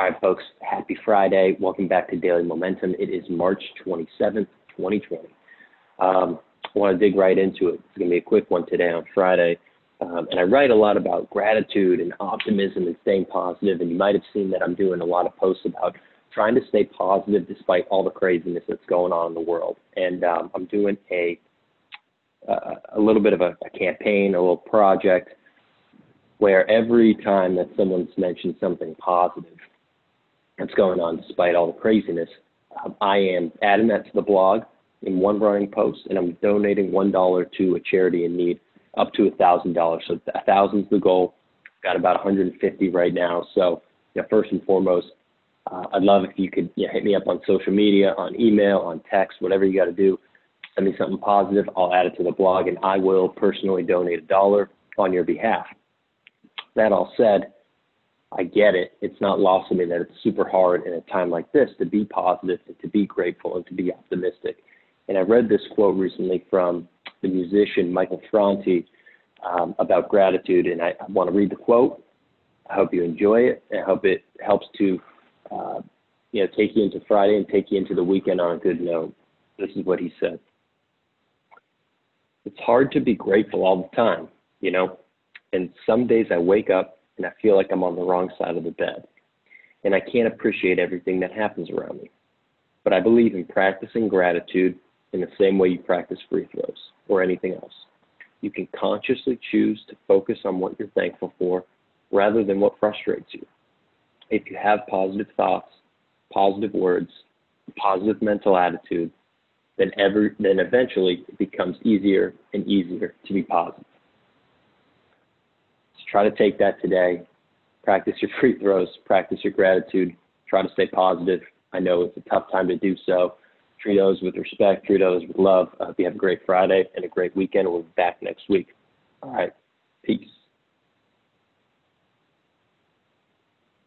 All right, folks, happy Friday. Welcome back to Daily Momentum. It is March 27th, 2020. Um, I want to dig right into it. It's going to be a quick one today on Friday. Um, and I write a lot about gratitude and optimism and staying positive. And you might have seen that I'm doing a lot of posts about trying to stay positive despite all the craziness that's going on in the world. And um, I'm doing a uh, a little bit of a, a campaign, a little project where every time that someone's mentioned something positive, that's going on despite all the craziness. Um, I am adding that to the blog in one running post, and I'm donating one dollar to a charity in need, up to a thousand dollars. So a thousand's the goal. Got about 150 right now. So yeah, first and foremost, uh, I'd love if you could you know, hit me up on social media, on email, on text, whatever you got to do. Send me something positive. I'll add it to the blog, and I will personally donate a dollar on your behalf. That all said, I get it. It's not lost on me that it's super hard in a time like this to be positive and to be grateful and to be optimistic. And I read this quote recently from the musician Michael Franti um, about gratitude, and I, I want to read the quote. I hope you enjoy it. I hope it helps to, uh, you know, take you into Friday and take you into the weekend on a good note. This is what he said. It's hard to be grateful all the time, you know. And some days I wake up and I feel like I'm on the wrong side of the bed. And I can't appreciate everything that happens around me. But I believe in practicing gratitude in the same way you practice free throws or anything else. You can consciously choose to focus on what you're thankful for rather than what frustrates you. If you have positive thoughts, positive words, positive mental attitude, then ever then eventually it becomes easier and easier to be positive. Try to take that today. Practice your free throws, practice your gratitude, try to stay positive. I know it's a tough time to do so. Treat those with respect, treat those with love. I hope you have a great Friday and a great weekend. We'll be back next week. All right.